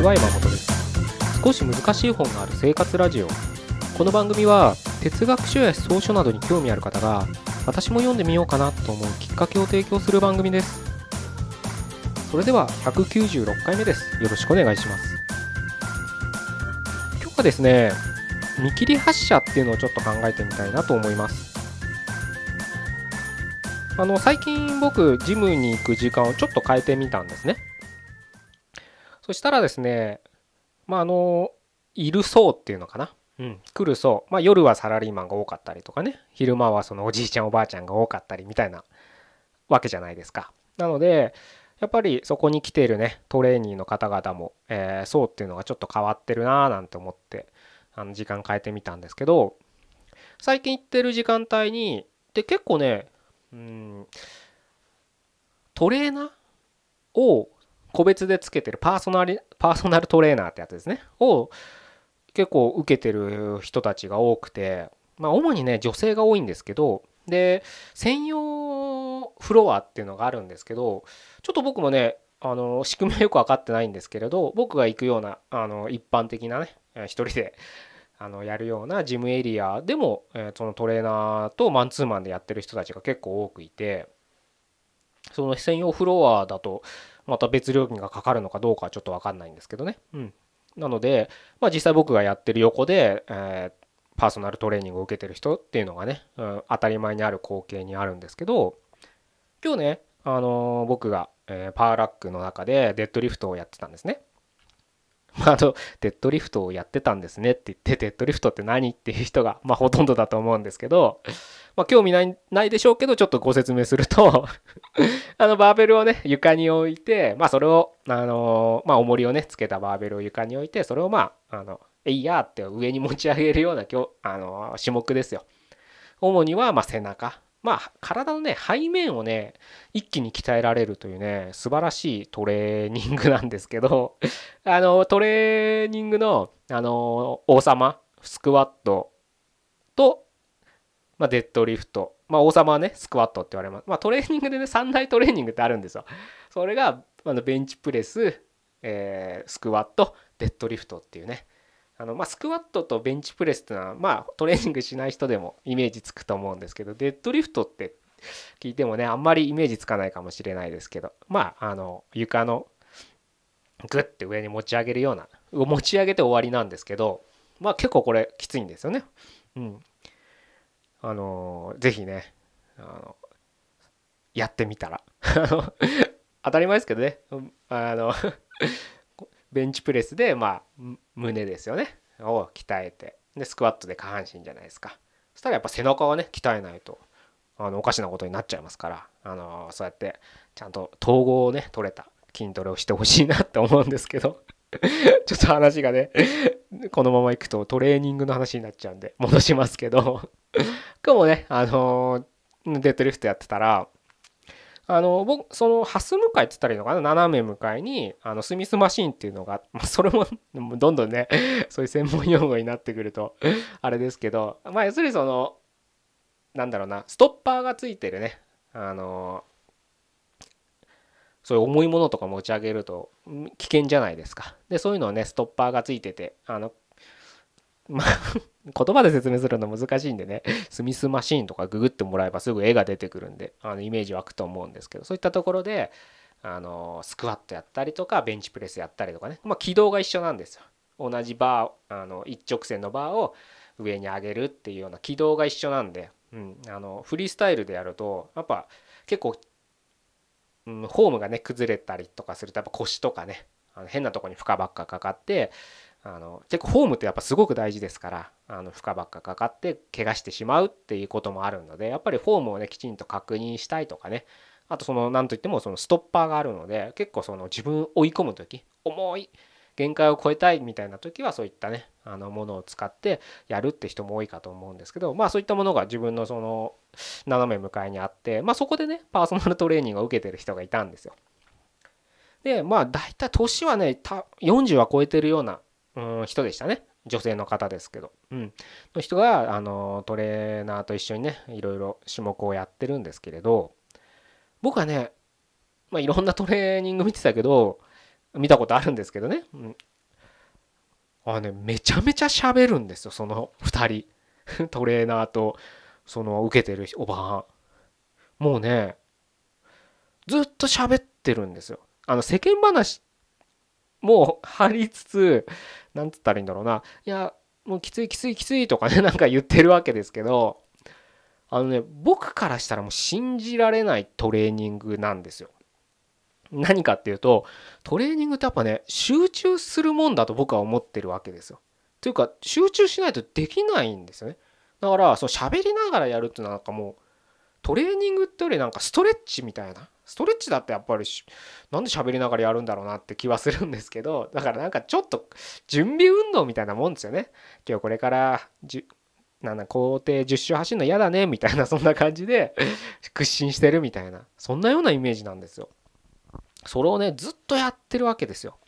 ちは山本です。少し難しい本がある生活ラジオ。この番組は哲学書や思想書などに興味ある方が私も読んでみようかなと思うきっかけを提供する番組です。それでは196回目です。よろしくお願いします。今日はですね見切り発車っていうのをちょっと考えてみたいなと思います。あの最近僕ジムに行く時間をちょっと変えてみたんですね。そしたらですねまああのいる層っていうのかな？うん、来る層、まあ、夜はサラリーマンが多かったりとかね。昼間はそのおじいちゃんおばあちゃんが多かったりみたいなわけじゃないですか。なのでやっぱりそこに来ているねトレーニーの方々も、えー、層っていうのがちょっと変わってるなーなんて思ってあの時間変えてみたんですけど最近行ってる時間帯にで結構ねうんトレーナーを個別でつけてるパーソナルパーソナルトレーナーってやつですね。を結構受けてる人たちが多くてまあ主にね女性が多いんですけどで専用フロアっていうのがあるんですけどちょっと僕もねあの仕組みはよく分かってないんですけれど僕が行くようなあの一般的なね一人であのやるようなジムエリアでも、えそのトレーナーとマンツーマンでやってる人たちが結構多くいてその専用フロアだとまた別料金がかかるのかどうかはちょっと分かんないんですけどね。うん、なので、まあ、実際僕がやってる横で、えー、パーソナルトレーニングを受けてる人っていうのがね、うん、当たり前にある光景にあるんですけど今日ね、あのー、僕が、えー、パワーラックの中でデッドリフトをやってたんですね。あの、デッドリフトをやってたんですねって言って、デッドリフトって何っていう人が、まあほとんどだと思うんですけど、まあ興味ないないでしょうけど、ちょっとご説明すると あのバーベルをね、床に置いて、まあそれを、あのまあ重りをね、つけたバーベルを床に置いて、それをまあ、あの、えいやーって上に持ち上げるような、あの種目ですよ。主には、まあ背中。まあ、体のね、背面をね、一気に鍛えられるというね、素晴らしいトレーニングなんですけど、あの、トレーニングの、あの、王様、スクワットと、まあ、デッドリフト。まあ、王様はね、スクワットって言われます。まあ、トレーニングでね、三大トレーニングってあるんですよ。それが、あのベンチプレス、えー、スクワット、デッドリフトっていうね、あのまあ、スクワットとベンチプレスっていうのは、まあ、トレーニングしない人でもイメージつくと思うんですけどデッドリフトって聞いてもねあんまりイメージつかないかもしれないですけどまああの床のグッて上に持ち上げるような持ち上げて終わりなんですけどまあ結構これきついんですよね。うん。あの是非ねあのやってみたら 当たり前ですけどねあのベンチプレスでまあ胸ですよね。を鍛えて。でスクワットで下半身じゃないですか。そしたらやっぱ背中はね鍛えないとあのおかしなことになっちゃいますからあのそうやってちゃんと統合をね取れた筋トレをしてほしいなって思うんですけど ちょっと話がねこのままいくとトレーニングの話になっちゃうんで戻しますけど今日もねあのデッドリフトやってたらあの僕そのハス向かいって言ったらいいのかな？斜め向かいにあのスミスマシンっていうのが、まあ、それもどんどんね そういう専門用語になってくると あれですけどまあ要するにそのなんだろうなストッパーがついてるね。あのそういう重いものとか持ち上げると危険じゃないですか。でそういうのはねストッパーがついててあのまあ 言葉で説明するの難しいんでね、スミスマシーンとかググってもらえばすぐ絵が出てくるんで、あのイメージ湧くと思うんですけど、そういったところで、あのスクワットやったりとか、ベンチプレスやったりとかね、まあ、軌道が一緒なんですよ。同じバー、あの一直線のバーを上に上げるっていうような軌道が一緒なんで、うん、あのフリースタイルでやると、やっぱ結構、うん、フォームがね、崩れたりとかすると、やっぱ腰とかね、あの変なとこに負荷ばっかかかってあの結構フォームってやっぱすごく大事ですからあの負荷ばっかかかって怪我してしまうっていうこともあるのでやっぱりフォームをねきちんと確認したいとかねあとその何といってもそのストッパーがあるので結構その自分を追い込む時重い限界を超えたいみたいな時はそういったねあのものを使ってやるって人も多いかと思うんですけどまあそういったものが自分のその斜め向かいにあってまあそこでねパーソナルトレーニングを受けてる人がいたんですよ。でまあ大体年はね40は超えてるようなうん人でしたね。女性の方ですけど、うん、の人があのトレーナーと一緒にねいろいろ種目をやってるんですけれど僕はね、まあ、いろんなトレーニング見てたけど見たことあるんですけどね、うん、あねめちゃめちゃ喋るんですよその2人。トレーナーとその受けてるおばはん。もうねずっと喋ってるんですよ。あの世間話もう張りつつなんつったらいいんだろうないやもうきついきついきついとかね なんか言ってるわけですけどあのね僕からしたらもう信じられないトレーニングなんですよ何かっていうとトレーニングってやっぱね集中するもんだと僕は思ってるわけですよ。というか集中しないとできないんですよね。だからそう喋りながらやるっていうのはなんかもうトレーニングってよりなんかストレッチみたいなストレッチだってやっぱりなんで喋りながらやるんだろうなって気はするんですけど だからなんかちょっと準備運動みたいなもんですよね。今日これからなんだ工程10周走るの嫌だねみたいな そんな感じで 屈伸してるみたいなそんなようなイメージなんですよ。それをねずっとやってるわけですよ。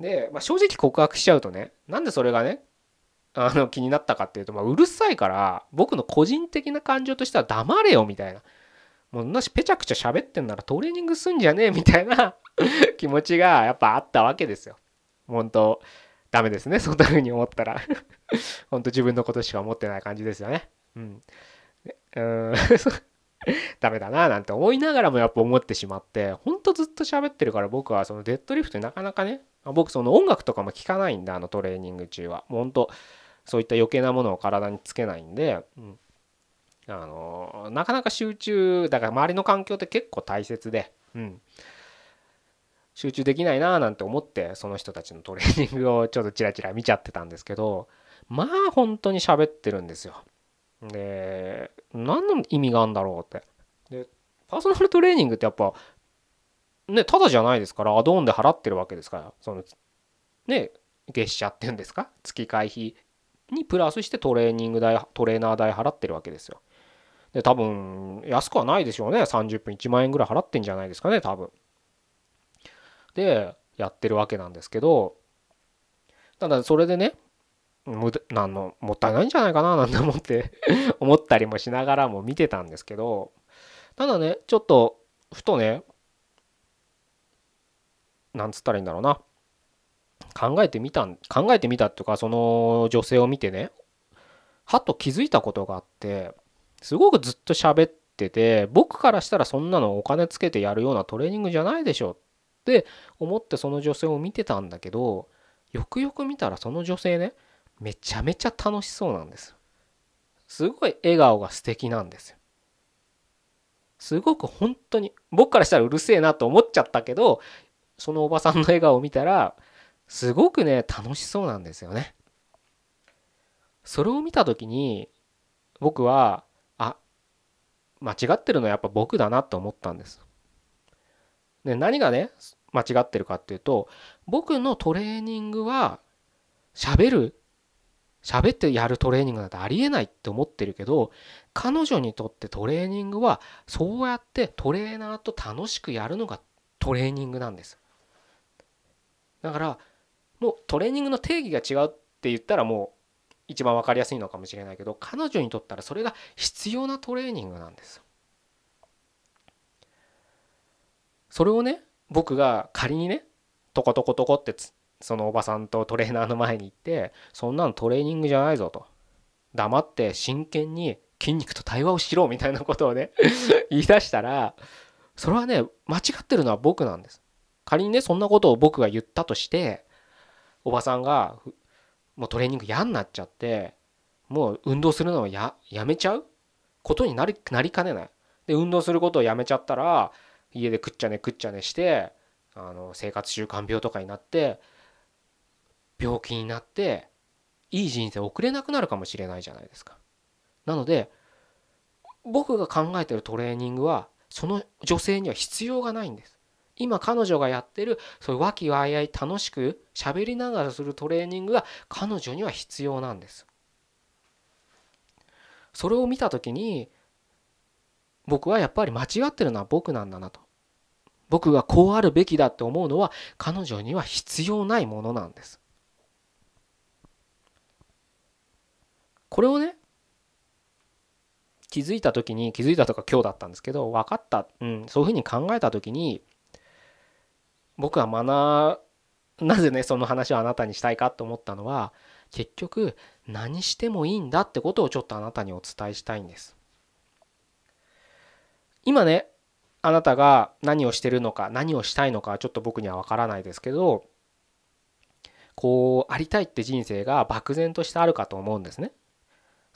で、まあ、正直告白しちゃうとねなんでそれがねあの気になったかっていうと、まあ、うるさいから僕の個人的な感情としては黙れよみたいなもうなしペチャクチャ喋ってんならトレーニングすんじゃねえみたいな 気持ちがやっぱあったわけですよ。本当ダメですねそんな風に思ったら 本当自分のことしか思ってない感じですよね。うん。うん ダメだななんて思いながらもやっぱ思ってしまってほんとずっと喋ってるから僕はそのデッドリフトになかなかね僕その音楽とかも聴かないんであのトレーニング中はもうほんとそういった余計なものを体につけないんで、うん、あのなかなか集中だから周りの環境って結構大切で、うん、集中できないなーなんて思ってその人たちのトレーニングをちょっとチラチラ見ちゃってたんですけどまあ本当に喋ってるんですよ。で何の意味があるんだろうって。でパーソナルトレーニングってやっぱねただじゃないですからアドオンで払ってるわけですからそのね月謝っていうんですか？月会費にプラスしてトレーニング代トレーナー代払ってるわけですよ。で多分安くはないでしょうね。30分1万円ぐらい払ってんじゃないですかね多分。でやってるわけなんですけどただそれでねむなんのもったいないんじゃないかな なんて思って思ったりもしながらも見てたんですけどただねちょっとふとねなんつったらいいんだろうな。考えてみた考えてみたっていうかその女性を見てねはっと気づいたことがあってすごくずっと喋ってて僕からしたらそんなのお金つけてやるようなトレーニングじゃないでしょって思ってその女性を見てたんだけどよくよく見たらその女性ねめちゃめちゃ楽しそうなんですすごい笑顔が素敵なんですよ。すごく本当に僕からしたらうるせえなと思っちゃったけどそのおばさんの笑顔を見たらすごくね楽しそうなんですよね。それを見た時に僕は間違ってるのはやっぱ僕だなと思ったんです。で何がね間違ってるかっていうと僕のトレーニングは喋る喋ってやるトレーニングなんてありえないって思ってるけど彼女にとってトレーニングはそうやってトレーナーと楽しくやるのがトレーニングなんです。だからもうトレーニングの定義が違うって言ったらもう一番分かりやすいのかもしれないけど彼女にとったらそれが必要なトレーニングなんですそれをね僕が仮にねトコトコトコってそのおばさんとトレーナーの前に行ってそんなのトレーニングじゃないぞと。黙って真剣に筋肉と対話をしろみたいなことをね 言い出したらそれはね間違ってるのは僕なんです。仮にねそんなことを僕が言ったとしておばさんがもうトレーニング嫌になっちゃってもう運動するのをややめちゃう？ことになりなりかねない？で運動することをやめちゃったら家でくっちゃねくっちゃねしてあの生活習慣病とかになって病気になっていい人生送れなくなるかもしれないじゃないですか。なので僕が考えてるトレーニングはその女性には必要がないんです。今彼女がやってるそういう和気あいあい楽しく喋りながらするトレーニングが彼女には必要なんです。それを見た時に僕はやっぱり間違ってるのは僕なんだなと。僕がこうあるべきだって思うのは彼女には必要ないものなんです。これをね気づいた時に気づいたとか今日だったんですけど分かった、うん、そういうふうに考えた時に僕は学なぜねその話をあなたにしたいかと思ったのは結局何してもいいんだってことをちょっとあなたにお伝えしたいんです。今ねあなたが何をしてるのか何をしたいのかちょっと僕には分からないですけどこうありたいって人生が漠然としてあるかと思うんですね。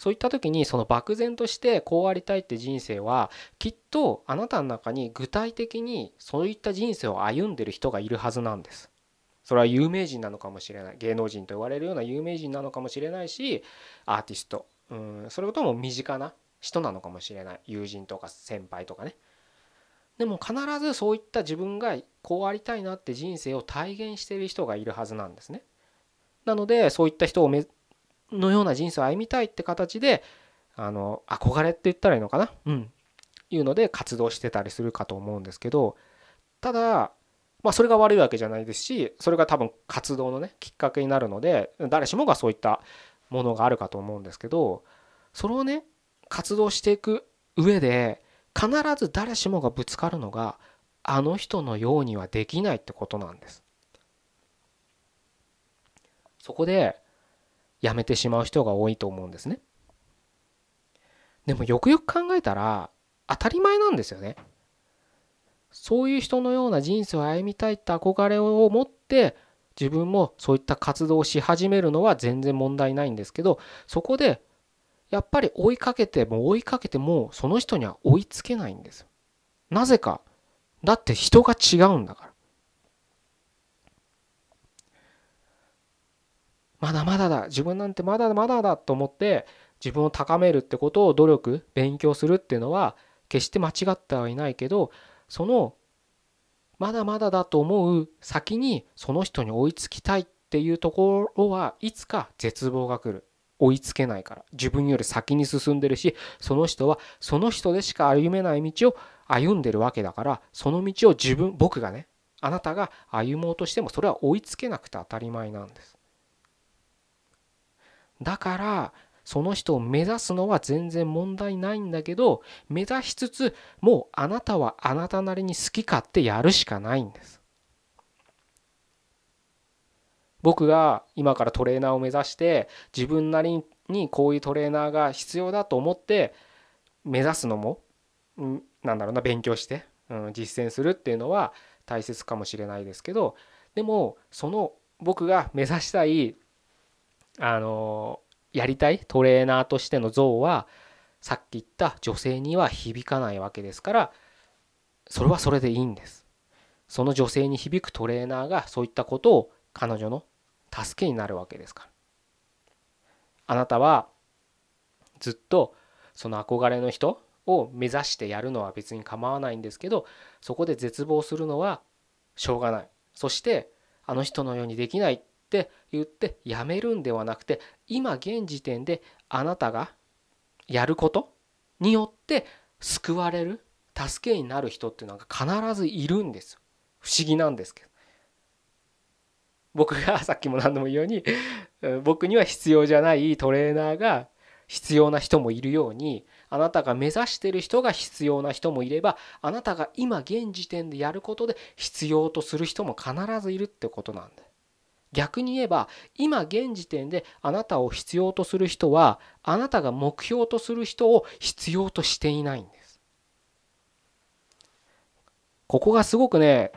そういった時にその漠然としてこうありたいって人生はきっとあなたの中に具体的にそういった人生を歩んでる人がいるはずなんです。それは有名人なのかもしれない。芸能人と言われるような有名人なのかもしれないしアーティスト。うんそれとも身近な人なのかもしれない。友人とか先輩とかね。でも必ずそういった自分がこうありたいなって人生を体現している人がいるはずなんですね。なのでそういった人をのような人生を歩みたいって形であの憧れって言ったらいいのかな？うんいうので活動してたりするかと思うんですけどただまあそれが悪いわけじゃないですしそれが多分活動のねきっかけになるので誰しもがそういったものがあるかと思うんですけどそれをね活動していく上で必ず誰しもがぶつかるのがあの人のようにはできないってことなんです。そこでやめてしまう人が多いと思うんですね。でもよくよく考えたら当たり前なんですよね。そういう人のような人生を歩みたいって憧れを持って自分もそういった活動をし始めるのは全然問題ないんですけどそこでやっぱり追いかけても追いかけてもその人には追いつけないんですよ。なぜかだって人が違うんだから。まだまだだ自分なんてまだまだだと思って自分を高めるってことを努力勉強するっていうのは決して間違ってはいないけどそのまだまだだと思う先にその人に追いつきたいっていうところはいつか絶望が来る。追いつけないから。自分より先に進んでるしその人はその人でしか歩めない道を歩んでるわけだからその道を自分僕がねあなたが歩もうとしてもそれは追いつけなくて当たり前なんです。だからその人を目指すのは全然問題ないんだけど目指しつつもうあなたはあなたなりに好き勝手やるしかないんです。僕が今からトレーナーを目指して自分なりにこういうトレーナーが必要だと思って目指すのもなんだろうな勉強して、うん、実践するっていうのは大切かもしれないですけどでもその僕が目指したいあのやりたいトレーナーとしての像はさっき言った女性には響かないわけですからそれはそれでいいんです。その女性に響くトレーナーがそういったことを彼女の助けになるわけですから。あなたはずっとその憧れの人を目指してやるのは別に構わないんですけどそこで絶望するのはしょうがないそしてあの人のようにできないっって言ってやめるんではなくて今現時点であなたがやることによって救われる助けになる人っていうのが必ずいるんです。不思議なんですけど。僕がさっきも何度も言うように 僕には必要じゃないトレーナーが必要な人もいるようにあなたが目指してる人が必要な人もいればあなたが今現時点でやることで必要とする人も必ずいるってことなんだ逆に言えば今現時点であなたを必要とする人はあなたが目標とする人を必要としていないんです。ここがすごくね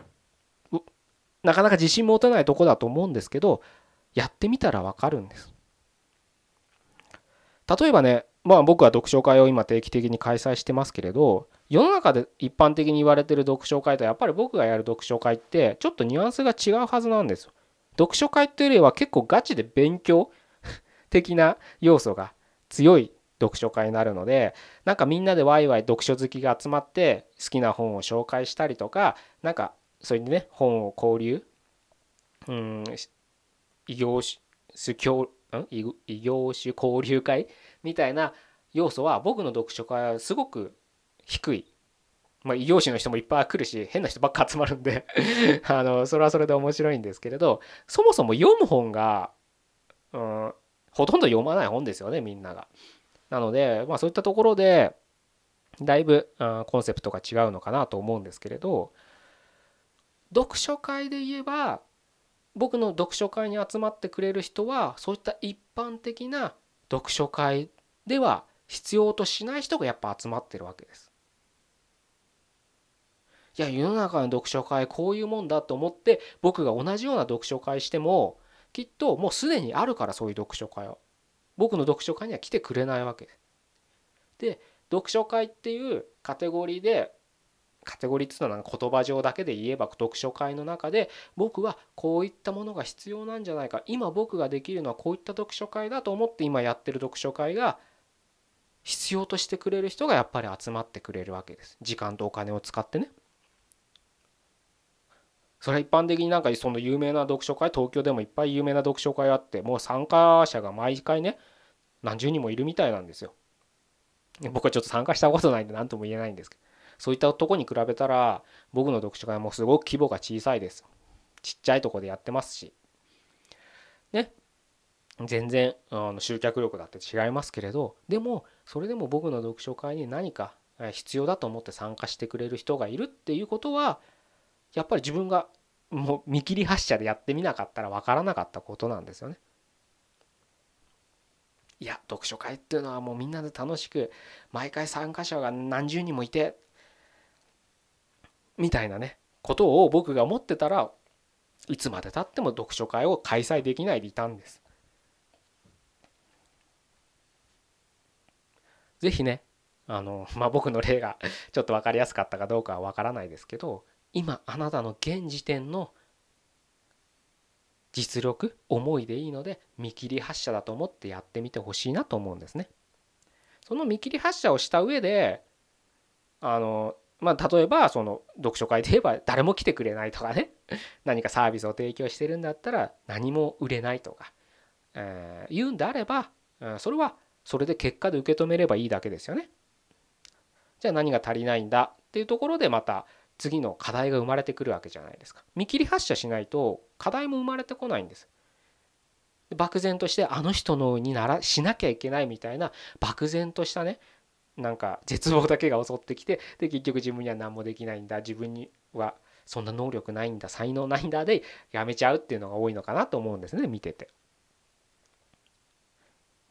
なかなか自信持てないとこだと思うんですけどやってみたらわかるんです。例えばねまあ僕は読書会を今定期的に開催してますけれど世の中で一般的に言われてる読書会とやっぱり僕がやる読書会ってちょっとニュアンスが違うはずなんですよ。読書会っていうよりは結構ガチで勉強 的な要素が強い読書会になるのでなんかみんなでワイワイ読書好きが集まって好きな本を紹介したりとかなんかそれでね本を交流うん異業種教異業種交流会みたいな要素は僕の読書会はすごく低い。まあ、異業種の人もいっぱい来るし変な人ばっか集まるんで あのそれはそれで面白いんですけれどそもそも読む本が、うん、ほとんど読まない本ですよねみんなが。なので、まあ、そういったところでだいぶ、うん、コンセプトが違うのかなと思うんですけれど読書会で言えば僕の読書会に集まってくれる人はそういった一般的な読書会では必要としない人がやっぱ集まってるわけです。いや世の中の読書会こういうもんだと思って僕が同じような読書会してもきっともうすでにあるからそういう読書会は僕の読書会には来てくれないわけ。で。読書会っていうカテゴリーでカテゴリーっていうのは言葉上だけで言えば読書会の中で僕はこういったものが必要なんじゃないか。今僕ができるのはこういった読書会だと思って今やってる読書会が必要としてくれる人がやっぱり集まってくれるわけです。時間とお金を使ってね。それは一般的になんかその有名な読書会東京でもいっぱい有名な読書会あってもう参加者が毎回ね何十人もいるみたいなんですよ。僕はちょっと参加したことないんで何とも言えないんですけどそういったとこに比べたら僕の読書会もすごく規模が小さいです。ちっちゃいとこでやってますし。ね。全然あの集客力だって違いますけれどでもそれでも僕の読書会に何か必要だと思って参加してくれる人がいるっていうことはやっぱり自分がもう見切り発車でやってみなかったら分からなかったことなんですよね。いや読書会っていうのはもうみんなで楽しく毎回参加者が何十人もいてみたいなねことを僕が思ってたらいつまでたっても読書会を開催できないでいたんです。ぜひねあのまあ僕の例がちょっと分かりやすかったかどうかは分からないですけど今あなたの現時点の実力思いでいいので見切り発車だと思ってやってみてほしいなと思うんですね。その見切り発車をした上であのまあ、例えばその読書会で言えば誰も来てくれないとかね 何かサービスを提供してるんだったら何も売れないとか、えー、言うんであればそれはそれで結果で受け止めればいいだけですよね。じゃあ何が足りないんだっていうところでまた次の課題が生まれてくるわけじゃないですか。見切り発車しないと課題も生まれてこないんです。漠然としてあの人のにならしなきゃいけないみたいな漠然としたねなんか絶望だけが襲ってきてで結局自分には何もできないんだ自分にはそんな能力ないんだ才能ないんだでやめちゃうっていうのが多いのかなと思うんですね見てて。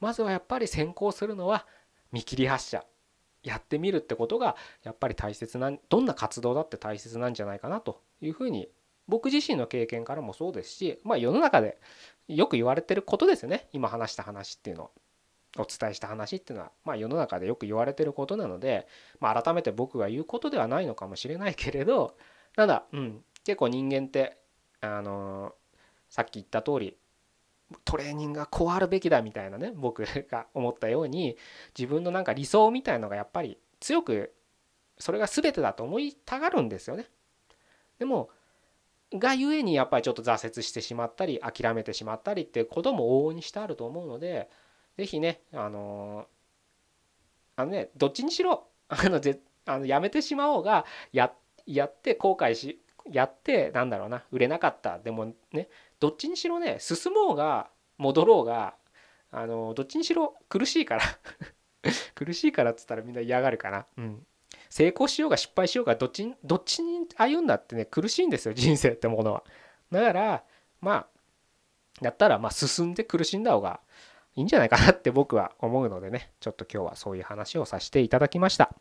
まずはやっぱり先行するのは見切り発車やってみるってことがやっぱり大切などんな活動だって大切なんじゃないかなというふうに僕自身の経験からもそうですしまあ世の中でよく言われてることですよね今話した話っていうのは。お伝えした話っていうのは、まあ、世の中でよく言われてることなので、まあ、改めて僕が言うことではないのかもしれないけれどただ、うん、結構人間ってあの、さっき言った通りトレーニングがこうあるべきだみたいなね僕が思ったように自分のなんか理想みたいのがやっぱり強くそれが全てだと思いたがるんですよね。でもがゆえにやっぱりちょっと挫折してしまったり諦めてしまったりっていうことも往々にしてあると思うのでぜひね、あの、あのね、どっちにしろ、あの、ぜあのやめてしまおうが、や、やって後悔し、やって、なんだろうな、売れなかった。でもね、どっちにしろね、進もうが、戻ろうが、あの、どっちにしろ苦しいから 苦しいからっつったらみんな嫌がるかな。うん。成功しようが失敗しようが、どっちに、どっちに歩んだってね、苦しいんですよ、人生ってものは。だから、まあ、やったら、まあ、進んで苦しんだ方が、いいんじゃないかなって 僕は思うのでね、ちょっと今日はそういう話をさせていただきました。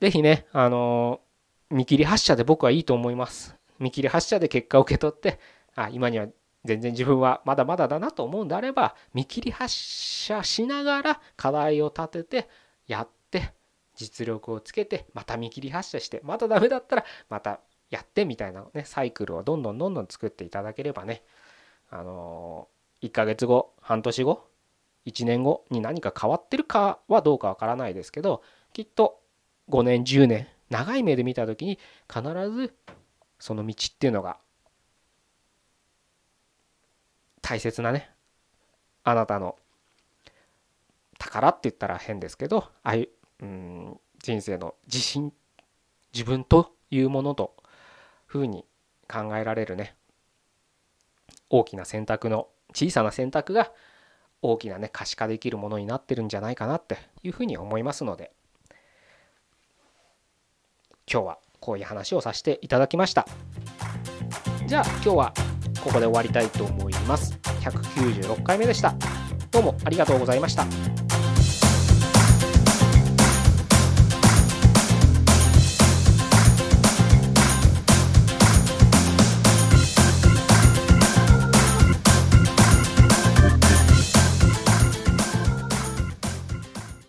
是非ね、あのー、見切り発車で僕はいいと思います。見切り発車で結果を受け取って、あ、今には全然自分はまだまだだなと思うんであれば、見切り発車しながら課題を立てて、やって、実力をつけて、また見切り発車して、またダメだったら、またやってみたいなね、サイクルをどんどんどんどん作っていただければね、あのー1ヶ月後半年後1年後に何か変わってるかはどうかわからないですけどきっと5年10年長い目で見た時に必ずその道っていうのが大切なねあなたの宝って言ったら変ですけどあいうん人生の自信自分というものとふうに考えられるね大きな選択の小さな選択が大きなね可視化できるものになってるんじゃないかなっていうふうに思いますので。今日はこういう話をさせていただきました。じゃあ今日はここで終わりたいと思います。196回目でした。どうもありがとうございました。